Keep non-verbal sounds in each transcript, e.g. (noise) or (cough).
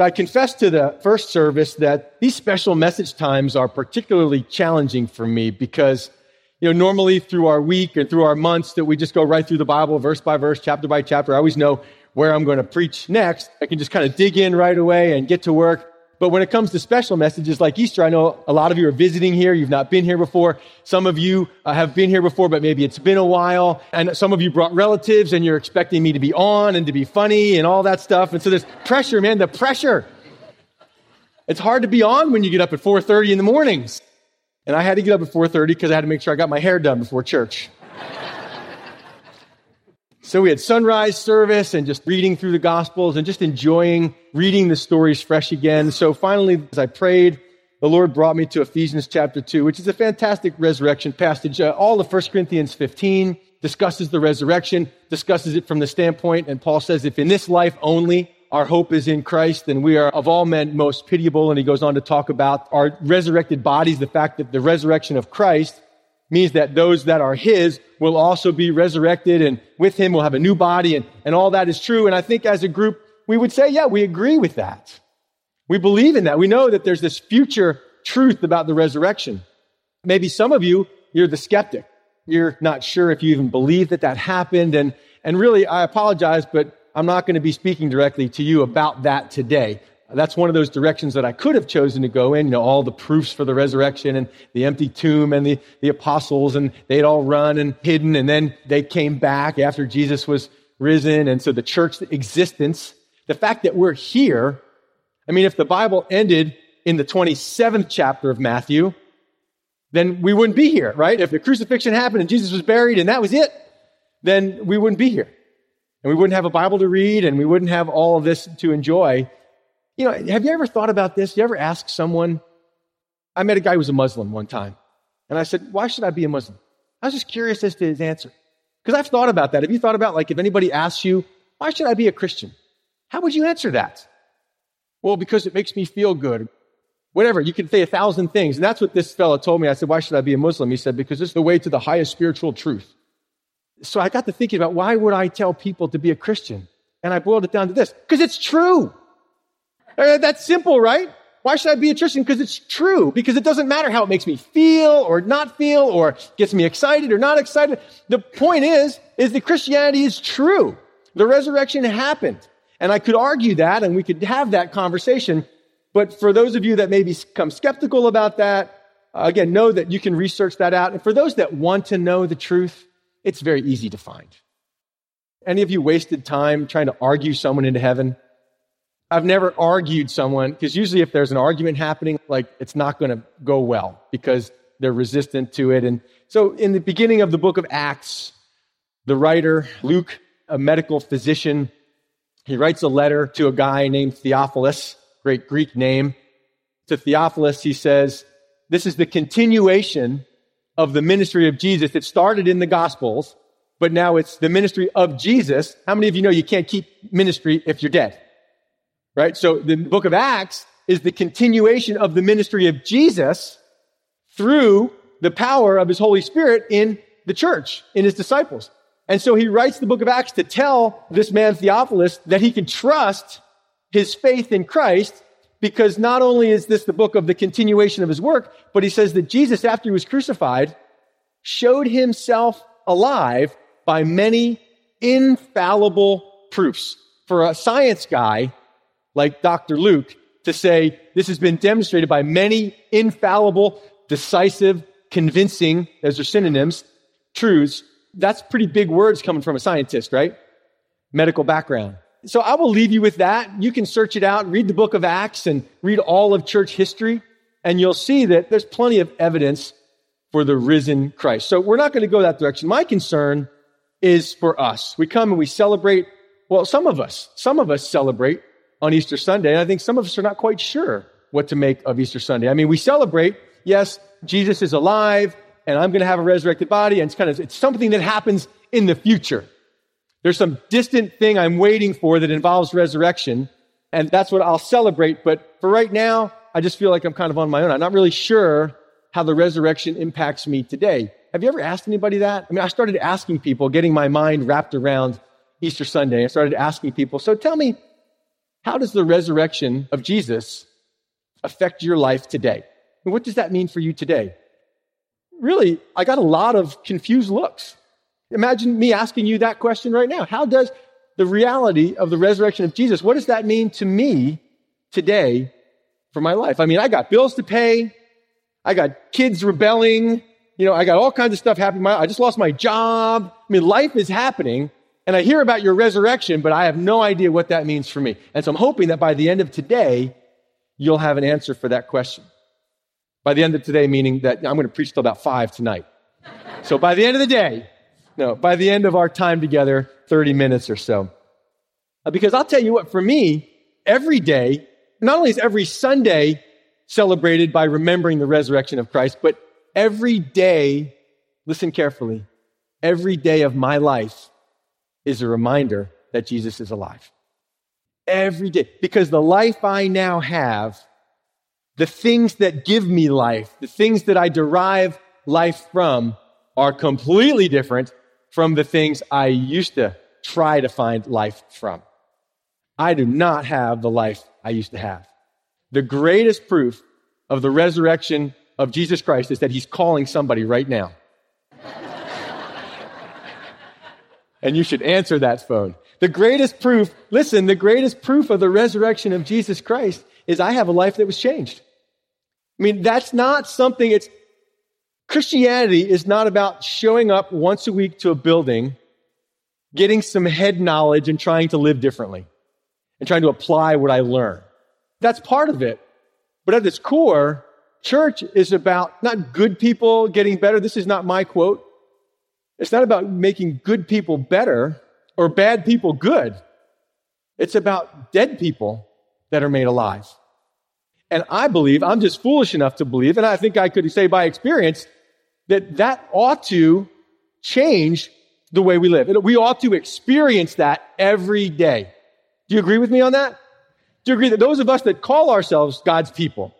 So I confessed to the first service that these special message times are particularly challenging for me because, you know, normally through our week and through our months that we just go right through the Bible, verse by verse, chapter by chapter. I always know where I'm going to preach next. I can just kind of dig in right away and get to work. But when it comes to special messages like Easter, I know a lot of you are visiting here. You've not been here before. Some of you uh, have been here before, but maybe it's been a while. And some of you brought relatives and you're expecting me to be on and to be funny and all that stuff. And so there's pressure, man, the pressure. It's hard to be on when you get up at 4.30 in the mornings. And I had to get up at 4.30 because I had to make sure I got my hair done before church. So we had sunrise service and just reading through the Gospels and just enjoying reading the stories fresh again. So finally, as I prayed, the Lord brought me to Ephesians chapter 2, which is a fantastic resurrection passage. Uh, all of 1 Corinthians 15 discusses the resurrection, discusses it from the standpoint, and Paul says, if in this life only our hope is in Christ, then we are of all men most pitiable. And he goes on to talk about our resurrected bodies, the fact that the resurrection of Christ means that those that are his will also be resurrected and with him we'll have a new body and, and all that is true. And I think as a group, we would say, yeah, we agree with that. We believe in that. We know that there's this future truth about the resurrection. Maybe some of you, you're the skeptic. You're not sure if you even believe that that happened. And, and really, I apologize, but I'm not going to be speaking directly to you about that today. That's one of those directions that I could have chosen to go in, you know, all the proofs for the resurrection and the empty tomb and the, the apostles and they'd all run and hidden and then they came back after Jesus was risen. And so the church existence, the fact that we're here, I mean, if the Bible ended in the 27th chapter of Matthew, then we wouldn't be here, right? If the crucifixion happened and Jesus was buried and that was it, then we wouldn't be here. And we wouldn't have a Bible to read and we wouldn't have all of this to enjoy. You know, have you ever thought about this? You ever ask someone? I met a guy who was a Muslim one time, and I said, Why should I be a Muslim? I was just curious as to his answer. Because I've thought about that. Have you thought about, like, if anybody asks you, Why should I be a Christian? How would you answer that? Well, because it makes me feel good. Whatever. You can say a thousand things. And that's what this fellow told me. I said, Why should I be a Muslim? He said, Because it's the way to the highest spiritual truth. So I got to thinking about why would I tell people to be a Christian? And I boiled it down to this because it's true. Uh, that's simple, right? Why should I be a Christian? Because it's true. Because it doesn't matter how it makes me feel or not feel or gets me excited or not excited. The point is, is that Christianity is true. The resurrection happened. And I could argue that and we could have that conversation. But for those of you that may become skeptical about that, again, know that you can research that out. And for those that want to know the truth, it's very easy to find. Any of you wasted time trying to argue someone into heaven? I've never argued someone, because usually if there's an argument happening, like it's not going to go well because they're resistant to it. And so in the beginning of the book of Acts, the writer, Luke, a medical physician, he writes a letter to a guy named Theophilus, great Greek name. To Theophilus, he says, This is the continuation of the ministry of Jesus. It started in the Gospels, but now it's the ministry of Jesus. How many of you know you can't keep ministry if you're dead? Right? So the book of Acts is the continuation of the ministry of Jesus through the power of his Holy Spirit in the church, in his disciples. And so he writes the book of Acts to tell this man Theophilus that he can trust his faith in Christ because not only is this the book of the continuation of his work, but he says that Jesus, after he was crucified, showed himself alive by many infallible proofs. For a science guy, like Dr. Luke to say this has been demonstrated by many infallible, decisive, convincing, those are synonyms, truths. That's pretty big words coming from a scientist, right? Medical background. So I will leave you with that. You can search it out, read the book of Acts and read all of church history, and you'll see that there's plenty of evidence for the risen Christ. So we're not going to go that direction. My concern is for us. We come and we celebrate, well, some of us, some of us celebrate on Easter Sunday. I think some of us are not quite sure what to make of Easter Sunday. I mean, we celebrate, yes, Jesus is alive and I'm going to have a resurrected body. And it's kind of, it's something that happens in the future. There's some distant thing I'm waiting for that involves resurrection. And that's what I'll celebrate. But for right now, I just feel like I'm kind of on my own. I'm not really sure how the resurrection impacts me today. Have you ever asked anybody that? I mean, I started asking people, getting my mind wrapped around Easter Sunday. I started asking people, so tell me, How does the resurrection of Jesus affect your life today? And what does that mean for you today? Really, I got a lot of confused looks. Imagine me asking you that question right now. How does the reality of the resurrection of Jesus, what does that mean to me today for my life? I mean, I got bills to pay. I got kids rebelling. You know, I got all kinds of stuff happening. I just lost my job. I mean, life is happening. And I hear about your resurrection, but I have no idea what that means for me. And so I'm hoping that by the end of today, you'll have an answer for that question. By the end of today, meaning that I'm going to preach till about five tonight. So by the end of the day, no, by the end of our time together, 30 minutes or so. Uh, because I'll tell you what, for me, every day, not only is every Sunday celebrated by remembering the resurrection of Christ, but every day, listen carefully, every day of my life is a reminder that Jesus is alive. Every day. Because the life I now have, the things that give me life, the things that I derive life from, are completely different from the things I used to try to find life from. I do not have the life I used to have. The greatest proof of the resurrection of Jesus Christ is that he's calling somebody right now. And you should answer that phone. The greatest proof, listen, the greatest proof of the resurrection of Jesus Christ is I have a life that was changed. I mean, that's not something, it's, Christianity is not about showing up once a week to a building, getting some head knowledge and trying to live differently and trying to apply what I learn. That's part of it. But at its core, church is about not good people getting better. This is not my quote. It's not about making good people better or bad people good. It's about dead people that are made alive. And I believe, I'm just foolish enough to believe, and I think I could say by experience, that that ought to change the way we live. We ought to experience that every day. Do you agree with me on that? Do you agree that those of us that call ourselves God's people,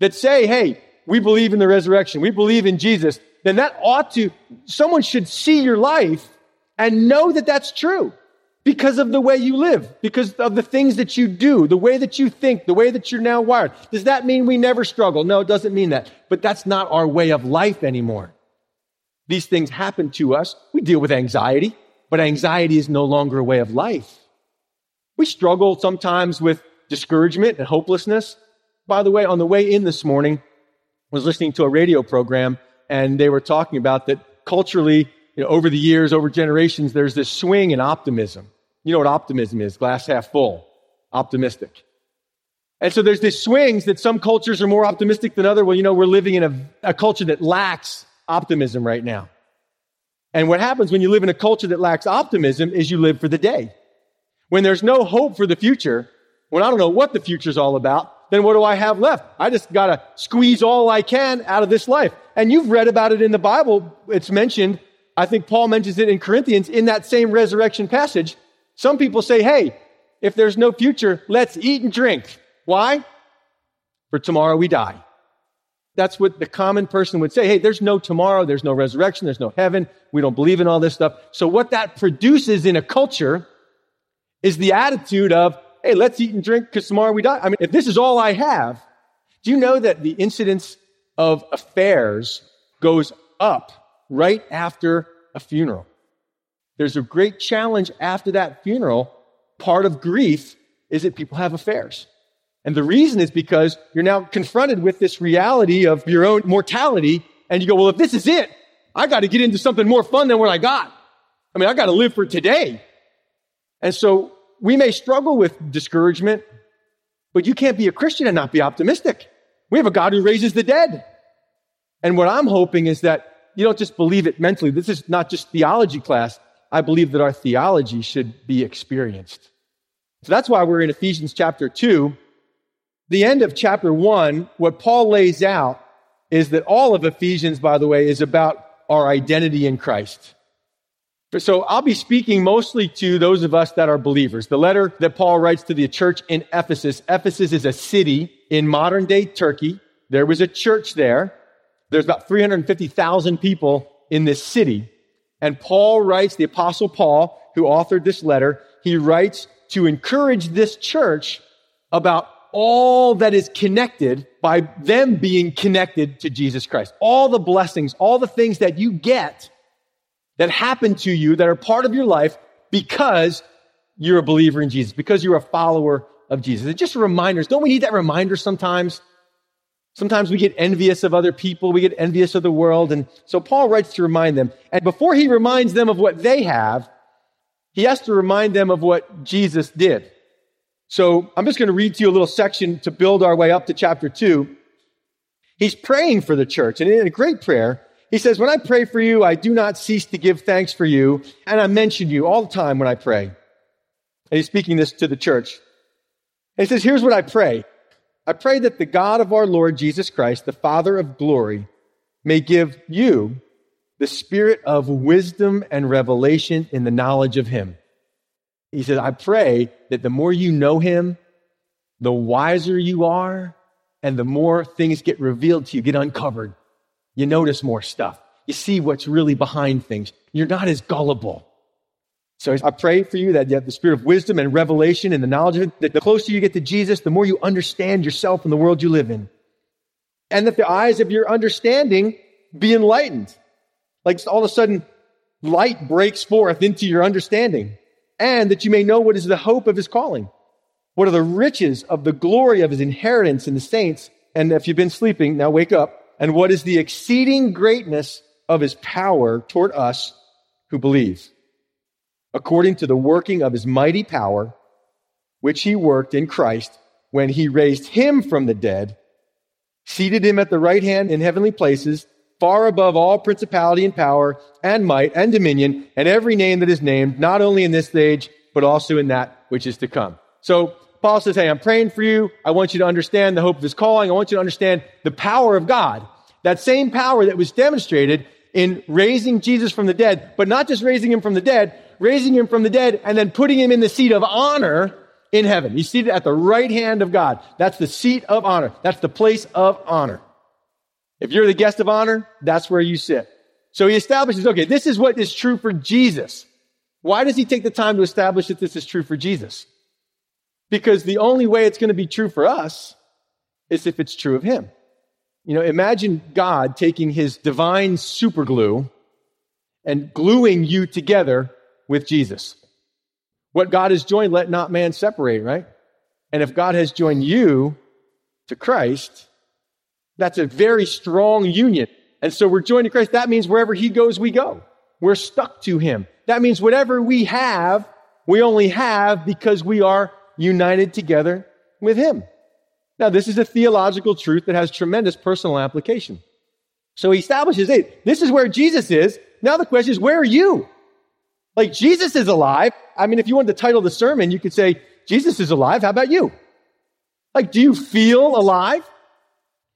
that say, hey, we believe in the resurrection, we believe in Jesus, then that ought to, someone should see your life and know that that's true because of the way you live, because of the things that you do, the way that you think, the way that you're now wired. Does that mean we never struggle? No, it doesn't mean that. But that's not our way of life anymore. These things happen to us. We deal with anxiety, but anxiety is no longer a way of life. We struggle sometimes with discouragement and hopelessness. By the way, on the way in this morning, I was listening to a radio program and they were talking about that culturally, you know, over the years, over generations, there's this swing in optimism. You know what optimism is glass half full, optimistic. And so there's this swings that some cultures are more optimistic than other. Well, you know, we're living in a, a culture that lacks optimism right now. And what happens when you live in a culture that lacks optimism is you live for the day. When there's no hope for the future, when I don't know what the future's all about, then what do I have left? I just gotta squeeze all I can out of this life. And you've read about it in the Bible. It's mentioned. I think Paul mentions it in Corinthians in that same resurrection passage. Some people say, hey, if there's no future, let's eat and drink. Why? For tomorrow we die. That's what the common person would say. Hey, there's no tomorrow. There's no resurrection. There's no heaven. We don't believe in all this stuff. So what that produces in a culture is the attitude of, hey, let's eat and drink because tomorrow we die. I mean, if this is all I have, do you know that the incidence of affairs goes up right after a funeral? There's a great challenge after that funeral. Part of grief is that people have affairs. And the reason is because you're now confronted with this reality of your own mortality. And you go, well, if this is it, I got to get into something more fun than what I got. I mean, I got to live for today. And so we may struggle with discouragement, but you can't be a Christian and not be optimistic. We have a God who raises the dead. And what I'm hoping is that you don't just believe it mentally. This is not just theology class. I believe that our theology should be experienced. So that's why we're in Ephesians chapter 2 the end of chapter one, what Paul lays out is that all of Ephesians, by the way, is about our identity in Christ. So I'll be speaking mostly to those of us that are believers. The letter that Paul writes to the church in Ephesus. Ephesus is a city in modern day Turkey. There was a church there. There's about 350,000 people in this city. And Paul writes, the apostle Paul, who authored this letter, he writes to encourage this church about all that is connected by them being connected to Jesus Christ. All the blessings, all the things that you get that happen to you that are part of your life because you're a believer in Jesus, because you're a follower of Jesus. It's just reminders. Don't we need that reminder sometimes? Sometimes we get envious of other people. We get envious of the world. And so Paul writes to remind them. And before he reminds them of what they have, he has to remind them of what Jesus did. So I'm just going to read to you a little section to build our way up to chapter two. He's praying for the church and in a great prayer. He says, when I pray for you, I do not cease to give thanks for you. And I mention you all the time when I pray. And he's speaking this to the church. And he says, here's what I pray. I pray that the God of our Lord Jesus Christ, the Father of glory, may give you the spirit of wisdom and revelation in the knowledge of him. He says, I pray that the more you know him, the wiser you are, and the more things get revealed to you, get uncovered. You notice more stuff. You see what's really behind things. You're not as gullible. So I pray for you that you have the spirit of wisdom and revelation and the knowledge of it, that the closer you get to Jesus, the more you understand yourself and the world you live in. And that the eyes of your understanding be enlightened. Like all of a sudden, light breaks forth into your understanding. And that you may know what is the hope of his calling. What are the riches of the glory of his inheritance in the saints? And if you've been sleeping, now wake up. And what is the exceeding greatness of his power toward us who believe? according to the working of his mighty power, which he worked in Christ when he raised him from the dead, seated him at the right hand in heavenly places, far above all principality and power and might and dominion and every name that is named, not only in this age, but also in that which is to come. So Paul says, Hey, I'm praying for you. I want you to understand the hope of his calling. I want you to understand the power of God. That same power that was demonstrated in raising Jesus from the dead, but not just raising him from the dead, raising him from the dead, and then putting him in the seat of honor in heaven. He's seated at the right hand of God. That's the seat of honor. That's the place of honor. If you're the guest of honor, that's where you sit. So he establishes, okay, this is what is true for Jesus. Why does he take the time to establish that this is true for Jesus? Because the only way it's going to be true for us is if it's true of him. You know, imagine God taking his divine superglue and gluing you together with Jesus. What God has joined, let not man separate, right? And if God has joined you to Christ, that's a very strong union. And so we're joined to Christ. That means wherever he goes, we go. We're stuck to him. That means whatever we have, we only have because we are united together with him. Now, this is a theological truth that has tremendous personal application. So he establishes, it. this is where Jesus is. Now the question is, where are you? Like Jesus is alive. I mean, if you wanted to title the sermon, you could say, Jesus is alive. How about you? Like, do you feel alive?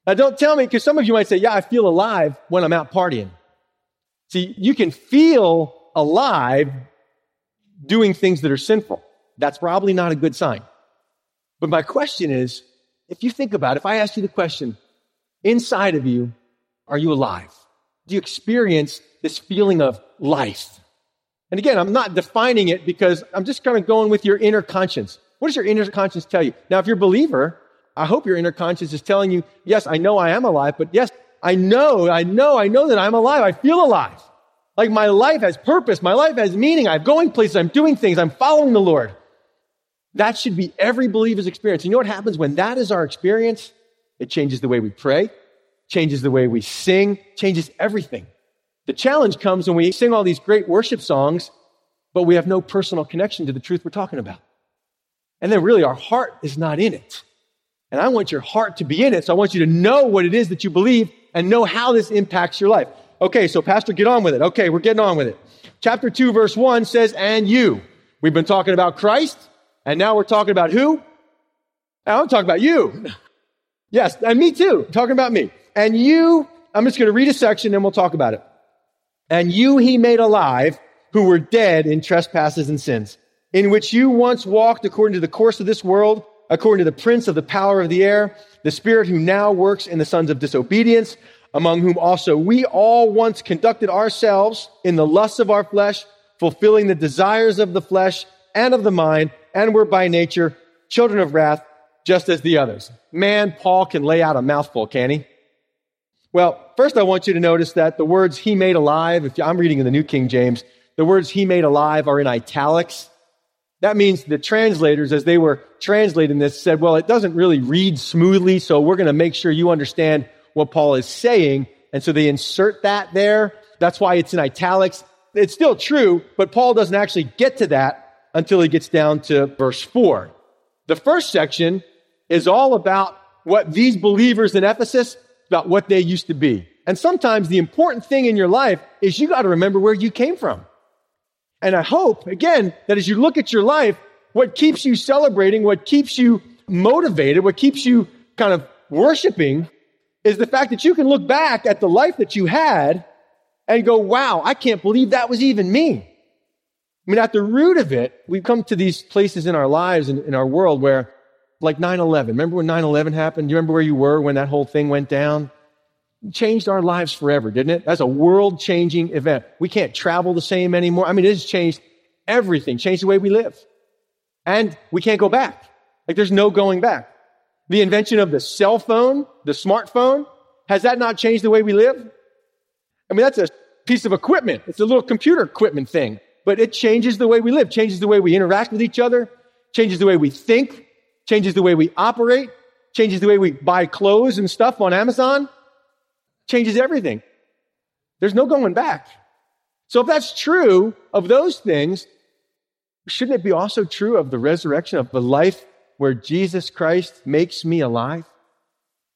Now don't tell me, because some of you might say, yeah, I feel alive when I'm out partying. See, you can feel alive doing things that are sinful. That's probably not a good sign. But my question is, if you think about it, if I ask you the question, inside of you, are you alive? Do you experience this feeling of life? And again, I'm not defining it because I'm just kind of going with your inner conscience. What does your inner conscience tell you? Now, if you're a believer, I hope your inner conscience is telling you, yes, I know I am alive, but yes, I know, I know, I know that I'm alive. I feel alive. Like my life has purpose. My life has meaning. I'm going places. I'm doing things. I'm following the Lord. That should be every believer's experience. You know what happens when that is our experience? It changes the way we pray, changes the way we sing, changes everything. The challenge comes when we sing all these great worship songs, but we have no personal connection to the truth we're talking about. And then really our heart is not in it. And I want your heart to be in it. So I want you to know what it is that you believe and know how this impacts your life. Okay, so Pastor, get on with it. Okay, we're getting on with it. Chapter 2, verse 1 says, And you. We've been talking about Christ, and now we're talking about who? I'm talking about you. Yes, and me too. Talking about me. And you, I'm just going to read a section and we'll talk about it. And you he made alive who were dead in trespasses and sins, in which you once walked according to the course of this world, according to the prince of the power of the air, the spirit who now works in the sons of disobedience, among whom also we all once conducted ourselves in the lusts of our flesh, fulfilling the desires of the flesh and of the mind, and were by nature children of wrath, just as the others. Man, Paul can lay out a mouthful, can he? Well, first I want you to notice that the words he made alive, if I'm reading in the New King James, the words he made alive are in italics. That means the translators, as they were translating this, said, well, it doesn't really read smoothly, so we're going to make sure you understand what Paul is saying. And so they insert that there. That's why it's in italics. It's still true, but Paul doesn't actually get to that until he gets down to verse 4. The first section is all about what these believers in Ephesus, about what they used to be. And sometimes the important thing in your life is you got to remember where you came from. And I hope, again, that as you look at your life, what keeps you celebrating, what keeps you motivated, what keeps you kind of worshiping is the fact that you can look back at the life that you had and go, wow, I can't believe that was even me. I mean, at the root of it, we've come to these places in our lives and in our world where, like 9 11, remember when 9 11 happened? Do you remember where you were when that whole thing went down? It changed our lives forever, didn't it? That's a world changing event. We can't travel the same anymore. I mean, it has changed everything, changed the way we live. And we can't go back. Like, there's no going back. The invention of the cell phone, the smartphone, has that not changed the way we live? I mean, that's a piece of equipment. It's a little computer equipment thing but it changes the way we live, changes the way we interact with each other, changes the way we think, changes the way we operate, changes the way we buy clothes and stuff on Amazon, changes everything. There's no going back. So if that's true of those things, shouldn't it be also true of the resurrection of the life where Jesus Christ makes me alive?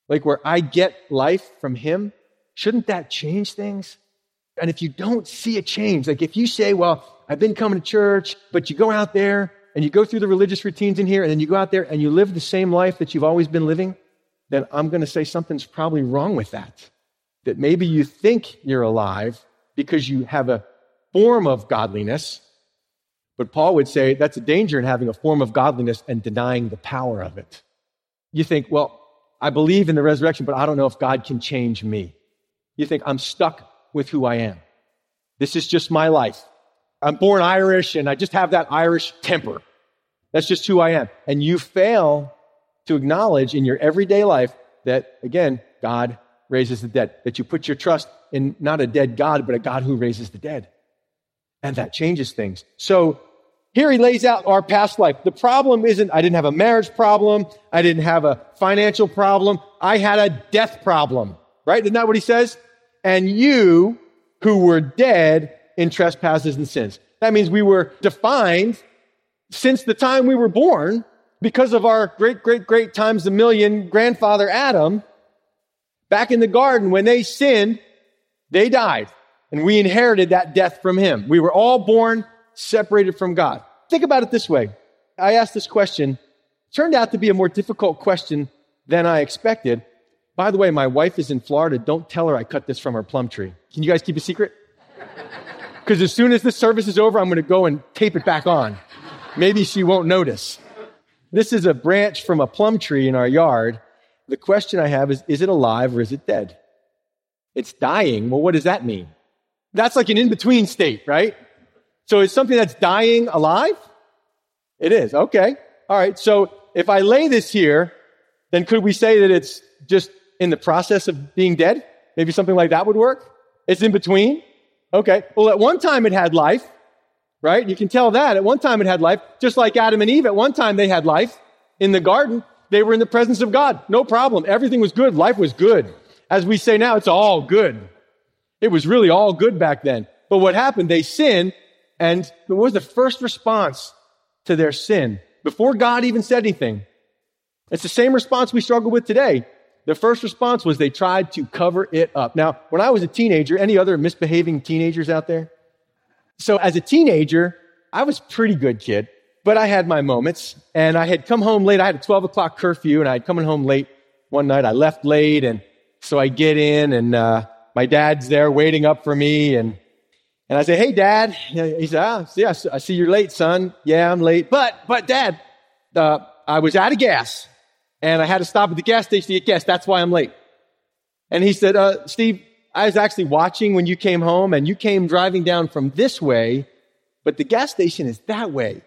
Like where I get life from him? Shouldn't that change things? And if you don't see a change, like if you say, well, I've been coming to church, but you go out there and you go through the religious routines in here and then you go out there and you live the same life that you've always been living, then I'm going to say something's probably wrong with that. That maybe you think you're alive because you have a form of godliness, but Paul would say that's a danger in having a form of godliness and denying the power of it. You think, well, I believe in the resurrection, but I don't know if God can change me. You think, I'm stuck with who I am. This is just my life. I'm born Irish and I just have that Irish temper. That's just who I am. And you fail to acknowledge in your everyday life that, again, God raises the dead, that you put your trust in not a dead God, but a God who raises the dead. And that changes things. So here he lays out our past life. The problem isn't, I didn't have a marriage problem. I didn't have a financial problem. I had a death problem, right? Isn't that what he says? And you who were dead in trespasses and sins. That means we were defined since the time we were born because of our great, great, great times a million grandfather Adam. Back in the garden, when they sinned, they died. And we inherited that death from him. We were all born separated from God. Think about it this way. I asked this question. Turned out to be a more difficult question than I expected. By the way, my wife is in Florida. Don't tell her I cut this from her plum tree. Can you guys keep a secret? Because as soon as this service is over, I'm going to go and tape it back on. Maybe she won't notice. This is a branch from a plum tree in our yard. The question I have is, is it alive or is it dead? It's dying. Well, what does that mean? That's like an in-between state, right? So is something that's dying alive? It is. Okay. All right. So if I lay this here, then could we say that it's just in the process of being dead? Maybe something like that would work? It's in between? Okay. Well, at one time it had life, right? You can tell that. At one time it had life. Just like Adam and Eve, at one time they had life in the garden. They were in the presence of God. No problem. Everything was good. Life was good. As we say now, it's all good. It was really all good back then. But what happened? They sinned. And what was the first response to their sin? Before God even said anything. It's the same response we struggle with today. The first response was they tried to cover it up. Now, when I was a teenager, any other misbehaving teenagers out there? So as a teenager, I was pretty good kid, but I had my moments and I had come home late. I had a 12 o'clock curfew and I had come home late one night. I left late and so I get in and, uh, my dad's there waiting up for me and, and I say, Hey dad. He said, ah, yeah, I see you're late, son. Yeah, I'm late. But, but dad, uh, I was out of gas and I had to stop at the gas station to get gas. That's why I'm late. And he said, uh, Steve, I was actually watching when you came home and you came driving down from this way, but the gas station is that way.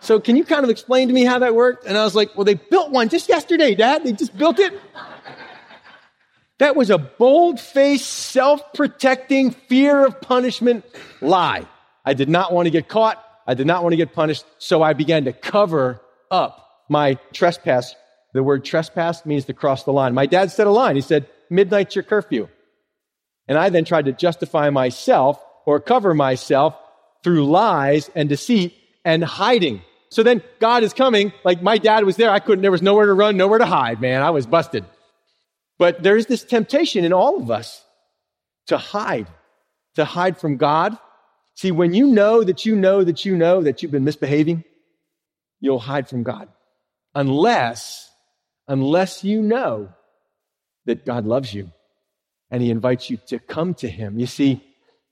So can you kind of explain to me how that worked? And I was like, well, they built one just yesterday, dad. They just built it. That was a bold faced, self protecting, fear of punishment lie. I did not want to get caught. I did not want to get punished. So I began to cover up my trespass. The word trespass means to cross the line. My dad set a line. He said, midnight's your curfew. And I then tried to justify myself or cover myself through lies and deceit and hiding. So then God is coming, like my dad was there. I couldn't, there was nowhere to run, nowhere to hide, man. I was busted. But there's this temptation in all of us to hide, to hide from God. See, when you know that you know that you know that you've been misbehaving, you'll hide from God. Unless, unless you know that God loves you and he invites you to come to him. You see,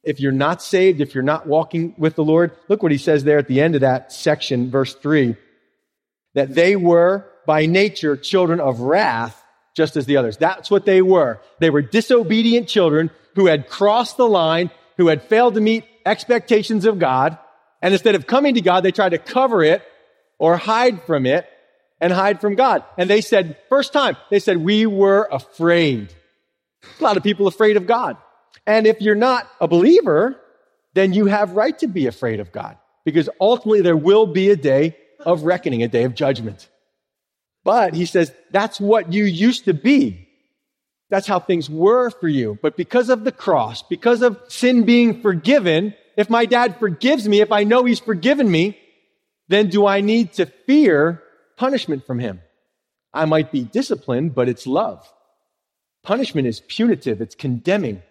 if you're not saved, if you're not walking with the Lord, look what he says there at the end of that section, verse 3 that they were by nature children of wrath, just as the others. That's what they were. They were disobedient children who had crossed the line, who had failed to meet expectations of God. And instead of coming to God, they tried to cover it or hide from it and hide from God. And they said, first time, they said, we were afraid. A lot of people afraid of God. And if you're not a believer, then you have right to be afraid of God because ultimately there will be a day of reckoning, a day of judgment. But he says, that's what you used to be. That's how things were for you. But because of the cross, because of sin being forgiven, if my dad forgives me, if I know he's forgiven me, then do I need to fear punishment from him? I might be disciplined, but it's love. Punishment is punitive. It's condemning.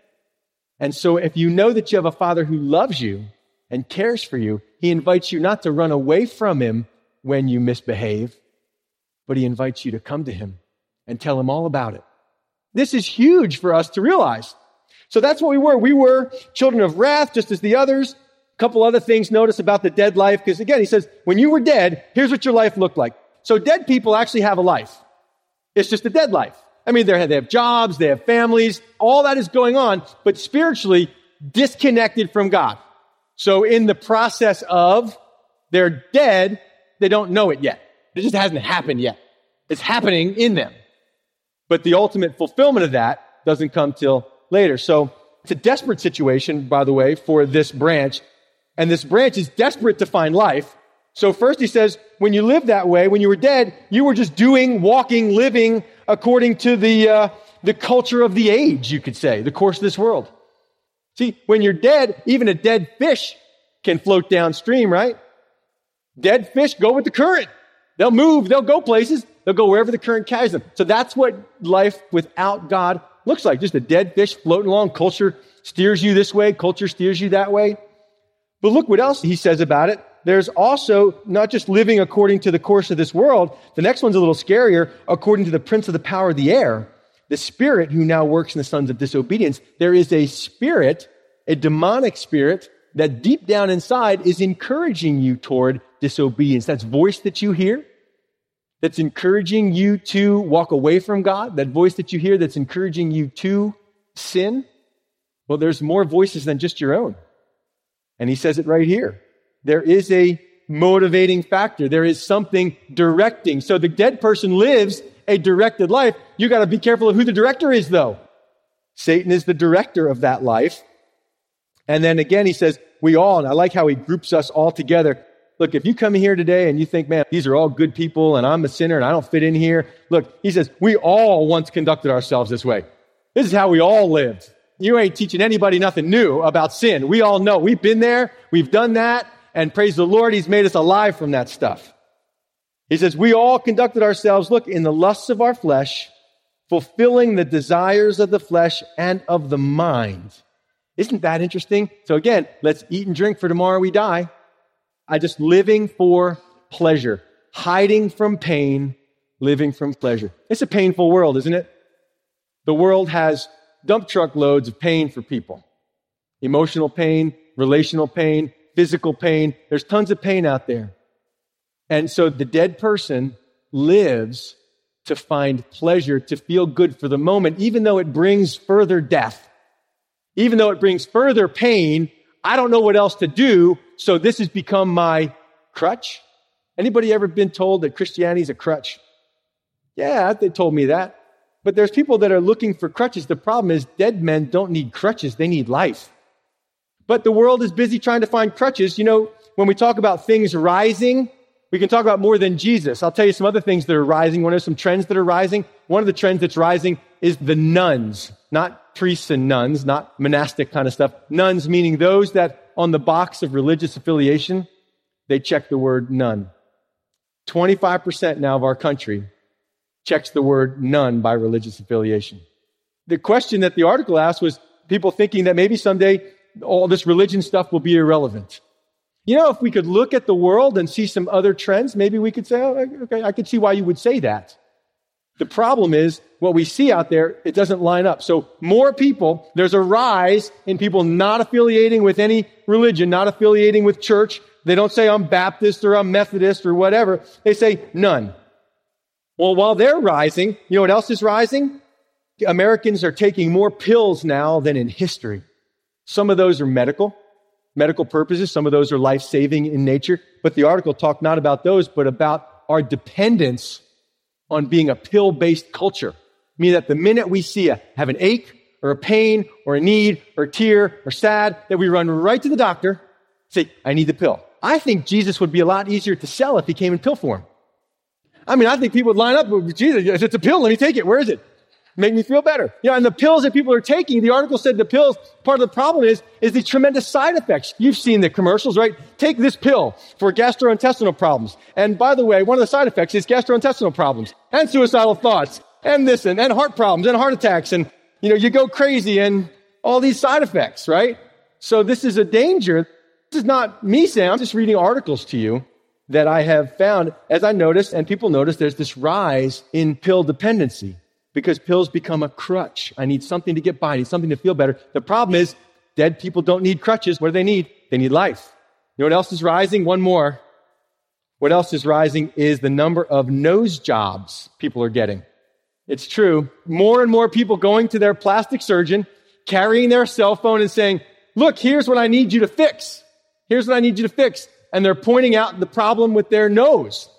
And so if you know that you have a father who loves you and cares for you, he invites you not to run away from him when you misbehave, but he invites you to come to him and tell him all about it. This is huge for us to realize. So that's what we were. We were children of wrath, just as the others. A couple other things notice about the dead life, because again, he says, when you were dead, here's what your life looked like. So dead people actually have a life. It's just a dead life. I mean, they have jobs, they have families, all that is going on, but spiritually disconnected from God. So in the process of they're dead, they don't know it yet. It just hasn't happened yet. It's happening in them. But the ultimate fulfillment of that doesn't come till later. So it's a desperate situation, by the way, for this branch. And this branch is desperate to find life. So first he says, when you lived that way, when you were dead, you were just doing, walking, living according to the, uh, the culture of the age, you could say, the course of this world. See, when you're dead, even a dead fish can float downstream, right? Dead fish go with the current. They'll move, they'll go places, they'll go wherever the current carries them. So that's what life without God looks like. Just a dead fish floating along. Culture steers you this way, culture steers you that way. But look what else he says about it there's also not just living according to the course of this world. The next one's a little scarier. According to the prince of the power of the air, the spirit who now works in the sons of disobedience, there is a spirit, a demonic spirit that deep down inside is encouraging you toward disobedience. That's voice that you hear that's encouraging you to walk away from God, that voice that you hear that's encouraging you to sin. Well, there's more voices than just your own. And he says it right here there is a motivating factor. There is something directing. So the dead person lives a directed life. You got to be careful of who the director is, though. Satan is the director of that life. And then again, he says, we all, and I like how he groups us all together. Look, if you come here today and you think, man, these are all good people and I'm a sinner and I don't fit in here. Look, he says, we all once conducted ourselves this way. This is how we all lived. You ain't teaching anybody nothing new about sin. We all know. We've been there. We've done that. And praise the Lord, He's made us alive from that stuff. He says, we all conducted ourselves, look, in the lusts of our flesh, fulfilling the desires of the flesh and of the mind. Isn't that interesting? So again, let's eat and drink for tomorrow we die. I just living for pleasure, hiding from pain, living from pleasure. It's a painful world, isn't it? The world has dump truck loads of pain for people. Emotional pain, relational pain, physical pain. There's tons of pain out there. And so the dead person lives to find pleasure, to feel good for the moment, even though it brings further death. Even though it brings further pain, I don't know what else to do, so this has become my crutch. Anybody ever been told that Christianity is a crutch? Yeah, they told me that. But there's people that are looking for crutches. The problem is dead men don't need crutches, they need life. But the world is busy trying to find crutches. You know, when we talk about things rising, we can talk about more than Jesus. I'll tell you some other things that are rising. One of some trends that are rising. One of the trends that's rising is the nuns, not priests and nuns, not monastic kind of stuff. Nuns meaning those that on the box of religious affiliation, they check the word nun. 25% now of our country checks the word none by religious affiliation. The question that the article asked was people thinking that maybe someday all this religion stuff will be irrelevant. You know, if we could look at the world and see some other trends, maybe we could say, oh, okay, I could see why you would say that. The problem is what we see out there, it doesn't line up. So more people, there's a rise in people not affiliating with any religion, not affiliating with church. They don't say I'm Baptist or I'm Methodist or whatever. They say none. Well, while they're rising, you know what else is rising? Americans are taking more pills now than in history. Some of those are medical, medical purposes. Some of those are life saving in nature. But the article talked not about those, but about our dependence on being a pill based culture. Meaning that the minute we see a, have an ache or a pain or a need or a tear or sad, that we run right to the doctor, say, I need the pill. I think Jesus would be a lot easier to sell if he came in pill form. I mean, I think people would line up with Jesus. It's a pill, let me take it. Where is it? Make me feel better. You know, and the pills that people are taking, the article said the pills, part of the problem is, is the tremendous side effects. You've seen the commercials, right? Take this pill for gastrointestinal problems. And by the way, one of the side effects is gastrointestinal problems and suicidal thoughts and this and, and heart problems and heart attacks. And, you know, you go crazy and all these side effects, right? So this is a danger. This is not me saying, I'm just reading articles to you that I have found, as I noticed, and people notice, there's this rise in pill dependency because pills become a crutch. I need something to get by. I need something to feel better. The problem is, dead people don't need crutches. What do they need? They need life. You know what else is rising? One more. What else is rising is the number of nose jobs people are getting. It's true. More and more people going to their plastic surgeon, carrying their cell phone and saying, look, here's what I need you to fix. Here's what I need you to fix and they're pointing out the problem with their nose.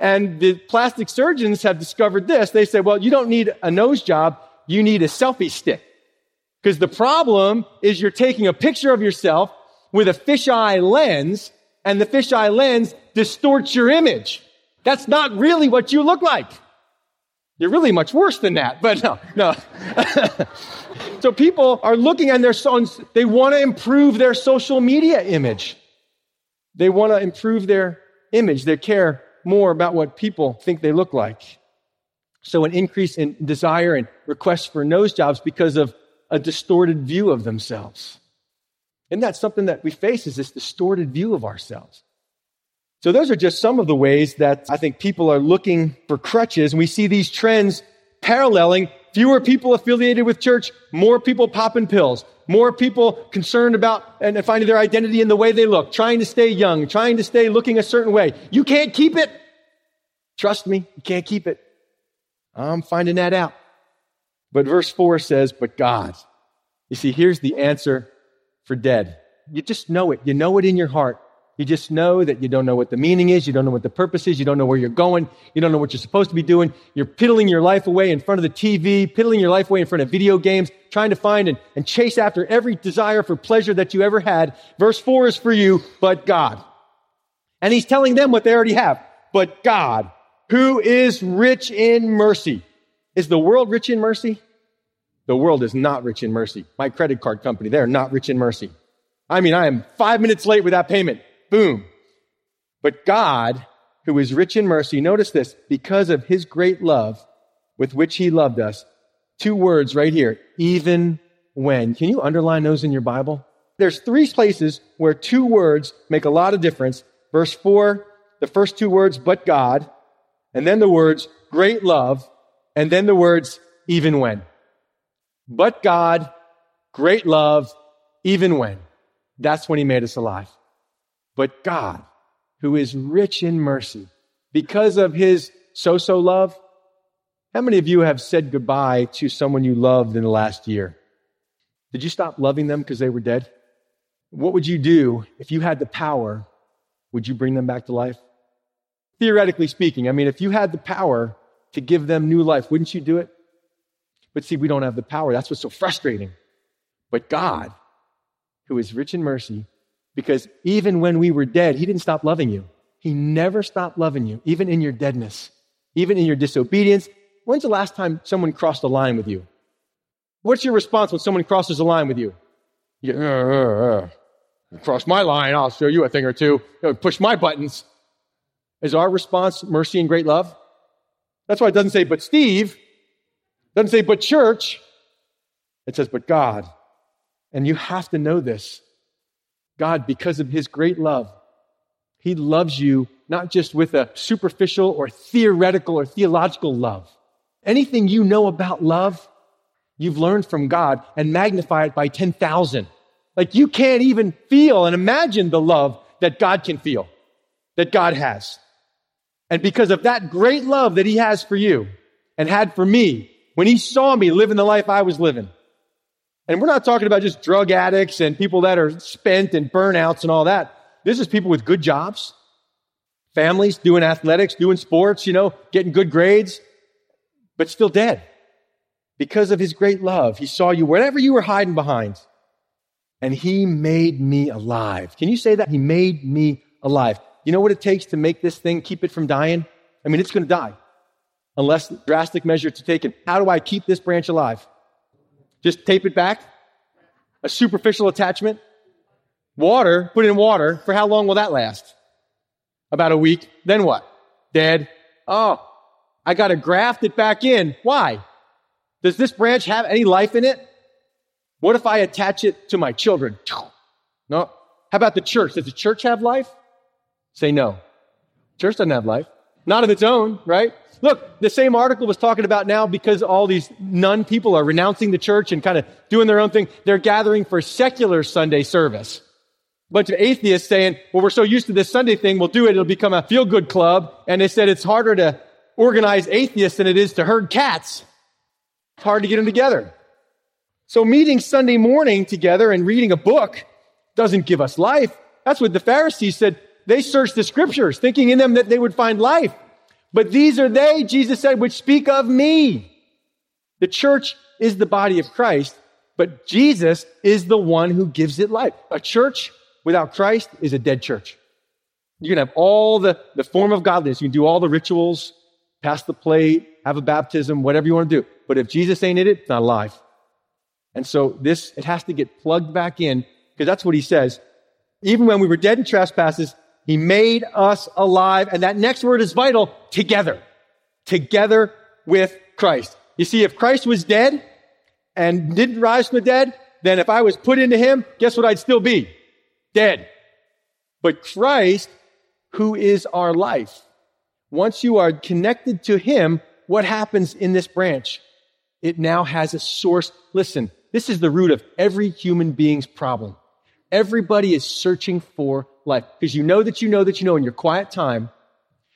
And the plastic surgeons have discovered this. They say, well, you don't need a nose job. You need a selfie stick. Because the problem is you're taking a picture of yourself with a fisheye lens and the fisheye lens distorts your image. That's not really what you look like. You're really much worse than that, but no, no. (laughs) so people are looking at their sons, they want to improve their social media image. They want to improve their image. They care more about what people think they look like. So an increase in desire and requests for nose jobs because of a distorted view of themselves. And that's something that we face is this distorted view of ourselves. So those are just some of the ways that I think people are looking for crutches. And we see these trends paralleling fewer people affiliated with church, more people popping pills, more people concerned about and finding their identity in the way they look, trying to stay young, trying to stay looking a certain way. You can't keep it. Trust me, you can't keep it. I'm finding that out. But verse 4 says, But God. You see, here's the answer for dead. You just know it. You know it in your heart. You just know that you don't know what the meaning is. You don't know what the purpose is. You don't know where you're going. You don't know what you're supposed to be doing. You're piddling your life away in front of the TV, piddling your life away in front of video games, trying to find and, and chase after every desire for pleasure that you ever had. Verse four is for you, but God. And he's telling them what they already have. But God, who is rich in mercy. Is the world rich in mercy? The world is not rich in mercy. My credit card company, they're not rich in mercy. I mean, I am five minutes late with that payment. Boom. But God, who is rich in mercy, notice this, because of his great love with which he loved us, two words right here, even when. Can you underline those in your Bible? There's three places where two words make a lot of difference. Verse four, the first two words, but God, and then the words, great love, and then the words, even when. But God, great love, even when. That's when he made us alive. But God, who is rich in mercy, because of his so so love, how many of you have said goodbye to someone you loved in the last year? Did you stop loving them because they were dead? What would you do if you had the power? Would you bring them back to life? Theoretically speaking, I mean, if you had the power to give them new life, wouldn't you do it? But see, we don't have the power. That's what's so frustrating. But God, who is rich in mercy, because even when we were dead, He didn't stop loving you. He never stopped loving you, even in your deadness, even in your disobedience. When's the last time someone crossed a line with you? What's your response when someone crosses a line with you? You, uh, uh, uh. cross my line, I'll show you a thing or two. push my buttons. Is our response mercy and great love? That's why it doesn't say, but Steve. It doesn't say, but church. It says, but God. And you have to know this. God, because of his great love, he loves you not just with a superficial or theoretical or theological love. Anything you know about love, you've learned from God and magnify it by 10,000. Like you can't even feel and imagine the love that God can feel, that God has. And because of that great love that he has for you and had for me, when he saw me living the life I was living, and we're not talking about just drug addicts and people that are spent and burnouts and all that. This is people with good jobs, families doing athletics, doing sports, you know, getting good grades, but still dead. Because of his great love, he saw you wherever you were hiding behind. And he made me alive. Can you say that? He made me alive. You know what it takes to make this thing, keep it from dying? I mean, it's going to die unless drastic measures are taken. How do I keep this branch alive? Just tape it back? A superficial attachment? Water, put in water. For how long will that last? About a week. Then what? Dead. Oh, I got to graft it back in. Why? Does this branch have any life in it? What if I attach it to my children? No. How about the church? Does the church have life? Say no. Church doesn't have life. Not of its own, right? Look, the same article was talking about now because all these nun people are renouncing the church and kind of doing their own thing. They're gathering for secular Sunday service. A bunch of atheists saying, well, we're so used to this Sunday thing, we'll do it. It'll become a feel good club. And they said it's harder to organize atheists than it is to herd cats. It's hard to get them together. So meeting Sunday morning together and reading a book doesn't give us life. That's what the Pharisees said. They searched the scriptures, thinking in them that they would find life. But these are they, Jesus said, which speak of me. The church is the body of Christ, but Jesus is the one who gives it life. A church without Christ is a dead church. You can have all the, the form of godliness. You can do all the rituals, pass the plate, have a baptism, whatever you want to do. But if Jesus ain't in it, it's not alive. And so this, it has to get plugged back in because that's what he says. Even when we were dead in trespasses, he made us alive. And that next word is vital together. Together with Christ. You see, if Christ was dead and didn't rise from the dead, then if I was put into him, guess what I'd still be? Dead. But Christ, who is our life, once you are connected to him, what happens in this branch? It now has a source. Listen, this is the root of every human being's problem. Everybody is searching for life because you know that you know that you know in your quiet time,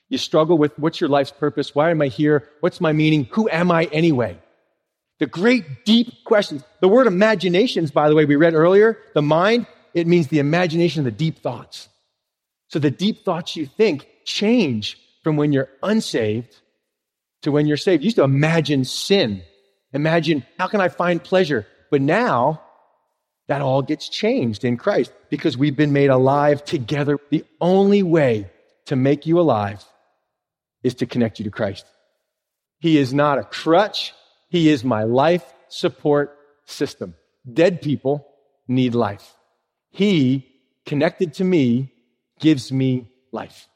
you struggle with what's your life's purpose? Why am I here? What's my meaning? Who am I anyway? The great deep questions. The word imaginations, by the way, we read earlier, the mind, it means the imagination of the deep thoughts. So the deep thoughts you think change from when you're unsaved to when you're saved. You used to imagine sin. Imagine, how can I find pleasure? But now that all gets changed in Christ because we've been made alive together. The only way to make you alive is to connect you to Christ. He is not a crutch. He is my life support system. Dead people need life. He, connected to me, gives me life.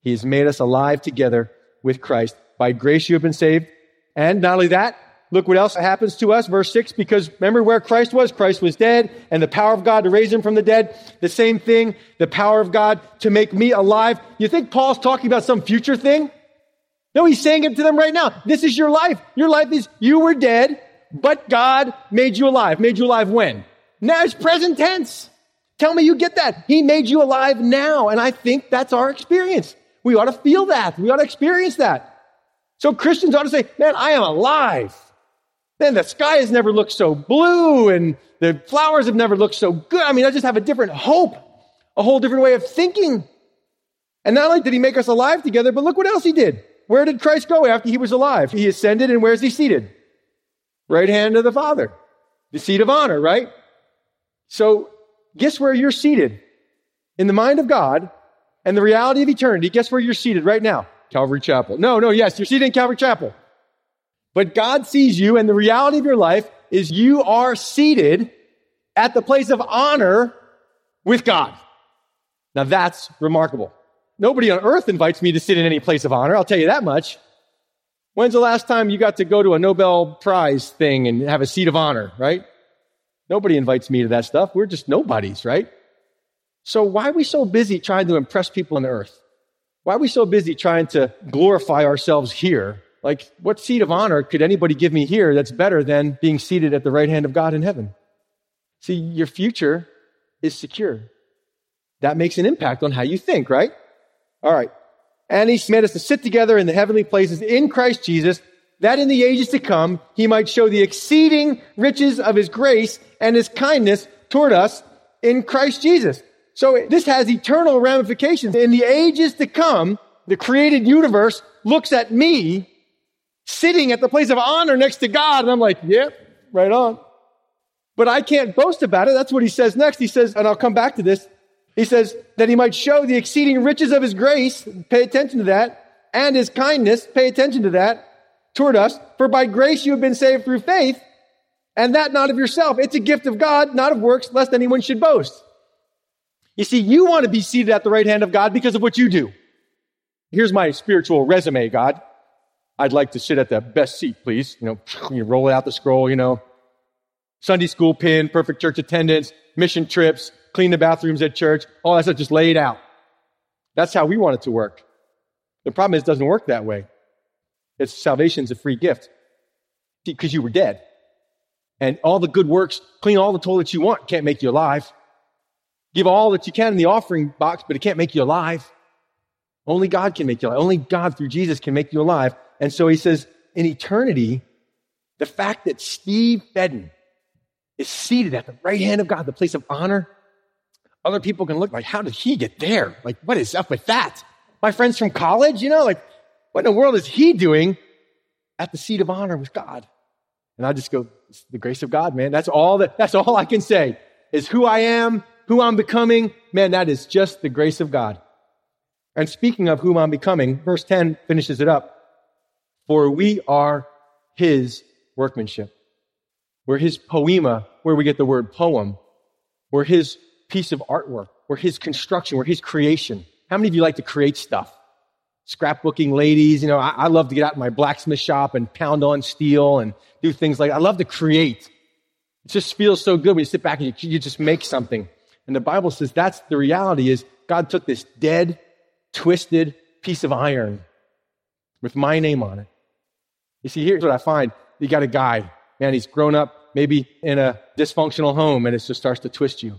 He has made us alive together with Christ. By grace you have been saved. And not only that, Look what else happens to us. Verse 6, because remember where Christ was? Christ was dead, and the power of God to raise him from the dead. The same thing, the power of God to make me alive. You think Paul's talking about some future thing? No, he's saying it to them right now. This is your life. Your life is you were dead, but God made you alive. Made you alive when? Now it's present tense. Tell me you get that. He made you alive now. And I think that's our experience. We ought to feel that. We ought to experience that. So Christians ought to say, man, I am alive. Man, the sky has never looked so blue and the flowers have never looked so good. I mean, I just have a different hope, a whole different way of thinking. And not only did he make us alive together, but look what else he did. Where did Christ go after he was alive? He ascended, and where's he seated? Right hand of the Father. The seat of honor, right? So, guess where you're seated? In the mind of God and the reality of eternity. Guess where you're seated right now? Calvary Chapel. No, no, yes, you're seated in Calvary Chapel. But God sees you, and the reality of your life is you are seated at the place of honor with God. Now that's remarkable. Nobody on earth invites me to sit in any place of honor, I'll tell you that much. When's the last time you got to go to a Nobel Prize thing and have a seat of honor, right? Nobody invites me to that stuff. We're just nobodies, right? So why are we so busy trying to impress people on the earth? Why are we so busy trying to glorify ourselves here? Like, what seat of honor could anybody give me here that's better than being seated at the right hand of God in heaven? See, your future is secure. That makes an impact on how you think, right? All right. And he made us to sit together in the heavenly places in Christ Jesus, that in the ages to come he might show the exceeding riches of his grace and his kindness toward us in Christ Jesus. So this has eternal ramifications. In the ages to come, the created universe looks at me sitting at the place of honor next to God, and I'm like, yep, right on. But I can't boast about it. That's what he says next. He says, and I'll come back to this. He says that he might show the exceeding riches of his grace. Pay attention to that. And his kindness. Pay attention to that toward us. For by grace you have been saved through faith and that not of yourself. It's a gift of God, not of works, lest anyone should boast. You see, you want to be seated at the right hand of God because of what you do. Here's my spiritual resume, God. I'd like to sit at the best seat, please. You know, (sniffs) you roll out the scroll, you know, Sunday school pin, perfect church attendance, mission trips, clean the bathrooms at church, all that stuff just laid out. That's how we want it to work. The problem is it doesn't work that way. It's salvation's a free gift because you were dead. And all the good works, clean all the toilets you want, can't make you alive. Give all that you can in the offering box, but it can't make you alive. Only God can make you alive. Only God through Jesus can make you alive. And so he says, in eternity, the fact that Steve Fedden is seated at the right hand of God, the place of honor. Other people can look like, how did he get there? Like, what is up with that? My friends from college, you know, like, what in the world is he doing at the seat of honor with God? And I just go, it's the grace of God, man. That's all that, that's all I can say is who I am, who I'm becoming. Man, that is just the grace of God. And speaking of whom I'm becoming, verse 10 finishes it up. For we are his workmanship. We're his poiema, where we get the word poem. We're his piece of artwork. We're his construction. We're his creation. How many of you like to create stuff? Scrapbooking ladies, you know, I, I love to get out in my blacksmith shop and pound on steel and do things like I love to create. It just feels so good when you sit back and you, you just make something. And the Bible says that's the reality is God took this dead, twisted piece of iron with my name on it. You see, here's what I find. You got a guy man, he's grown up maybe in a dysfunctional home and it just starts to twist you.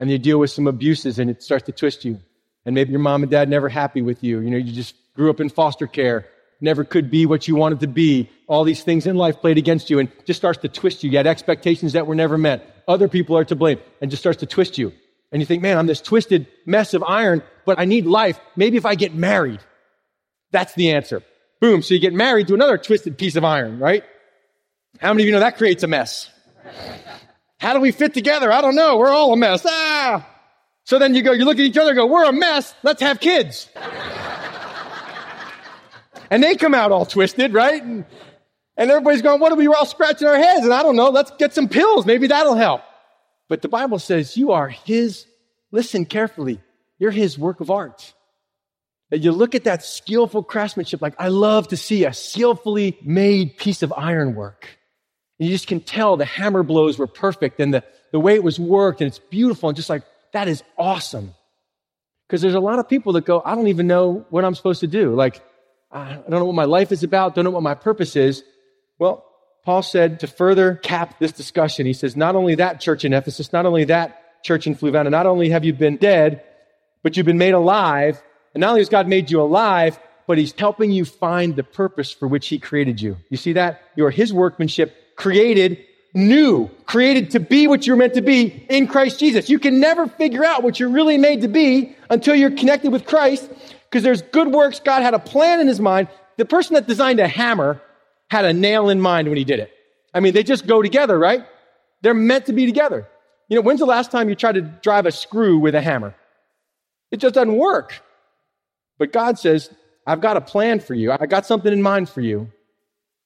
And you deal with some abuses and it starts to twist you. And maybe your mom and dad never happy with you. You know, you just grew up in foster care, never could be what you wanted to be. All these things in life played against you and just starts to twist you. You had expectations that were never met. Other people are to blame and just starts to twist you. And you think, man, I'm this twisted mess of iron, but I need life. Maybe if I get married, that's the answer. Boom. So you get married to another twisted piece of iron, right? How many of you know that creates a mess? How do we fit together? I don't know. We're all a mess. Ah! So then you go, you look at each other go, we're a mess. Let's have kids. and they come out all twisted, right? And, and everybody's going, what are we all scratching our heads? And I don't know. Let's get some pills. Maybe that'll help. But the Bible says you are his, listen carefully. You're his work of art. You look at that skillful craftsmanship, like I love to see a skillfully made piece of ironwork. And you just can tell the hammer blows were perfect and the, the way it was worked and it's beautiful and just like, that is awesome. Because there's a lot of people that go, I don't even know what I'm supposed to do. Like, I don't know what my life is about, don't know what my purpose is. Well, Paul said to further cap this discussion, he says, not only that church in Ephesus, not only that church in Fluvanna, not only have you been dead, but you've been made alive. And not only has God made you alive, but he's helping you find the purpose for which he created you. You see that? You are his workmanship created new, created to be what you're meant to be in Christ Jesus. You can never figure out what you're really made to be until you're connected with Christ because there's good works. God had a plan in his mind. The person that designed a hammer had a nail in mind when he did it. I mean, they just go together, right? They're meant to be together. You know, when's the last time you tried to drive a screw with a hammer? It just doesn't work. But God says, I've got a plan for you. I got something in mind for you.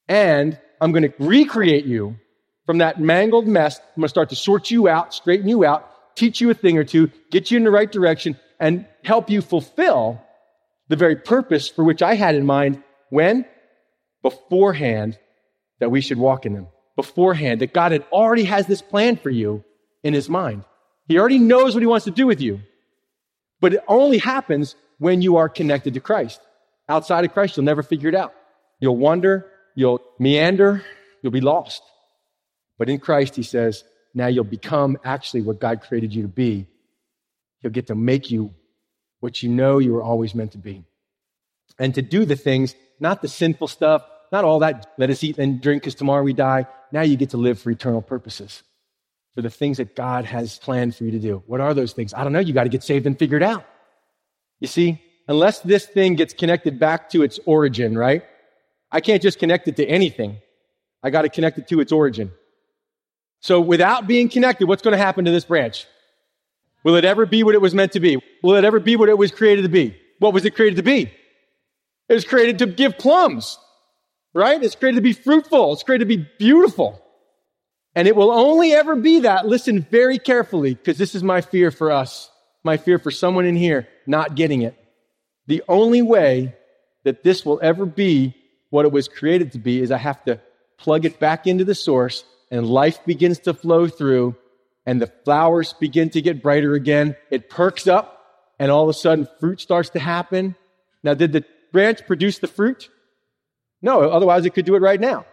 And I'm going to recreate you from that mangled mess. I'm going to start to sort you out, straighten you out, teach you a thing or two, get you in the right direction, and help you fulfill the very purpose for which I had in mind when? Beforehand, that we should walk in them. Beforehand, that God had already has this plan for you in his mind. He already knows what he wants to do with you. But it only happens when you are connected to Christ. Outside of Christ, you'll never figure it out. You'll wonder, you'll meander, you'll be lost. But in Christ, he says, now you'll become actually what God created you to be. He'll get to make you what you know you were always meant to be. And to do the things, not the sinful stuff, not all that, let us eat and drink because tomorrow we die. Now you get to live for eternal purposes, for the things that God has planned for you to do. What are those things? I don't know. You got to get saved and figure it out. You see, unless this thing gets connected back to its origin, right? I can't just connect it to anything. I got to connect it to its origin. So without being connected, what's going to happen to this branch? Will it ever be what it was meant to be? Will it ever be what it was created to be? What was it created to be? It was created to give plums, right? It's created to be fruitful. It's created to be beautiful. And it will only ever be that. Listen very carefully, because this is my fear for us, my fear for someone in here not getting it. The only way that this will ever be what it was created to be is I have to plug it back into the source and life begins to flow through and the flowers begin to get brighter again. It perks up and all of a sudden fruit starts to happen. Now, did the branch produce the fruit? No, otherwise it could do it right now.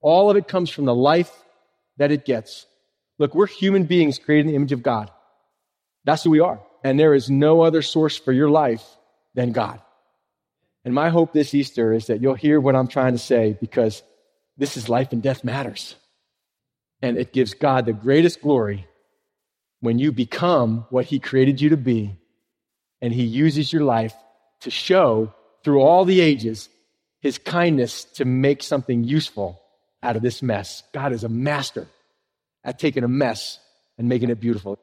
All of it comes from the life that it gets. Look, we're human beings created in the image of God. That's who we are. And there is no other source for your life than God. And my hope this Easter is that you'll hear what I'm trying to say because this is life and death matters. And it gives God the greatest glory when you become what He created you to be and He uses your life to show through all the ages His kindness to make something useful out of this mess. God is a master at taking a mess and making it beautiful.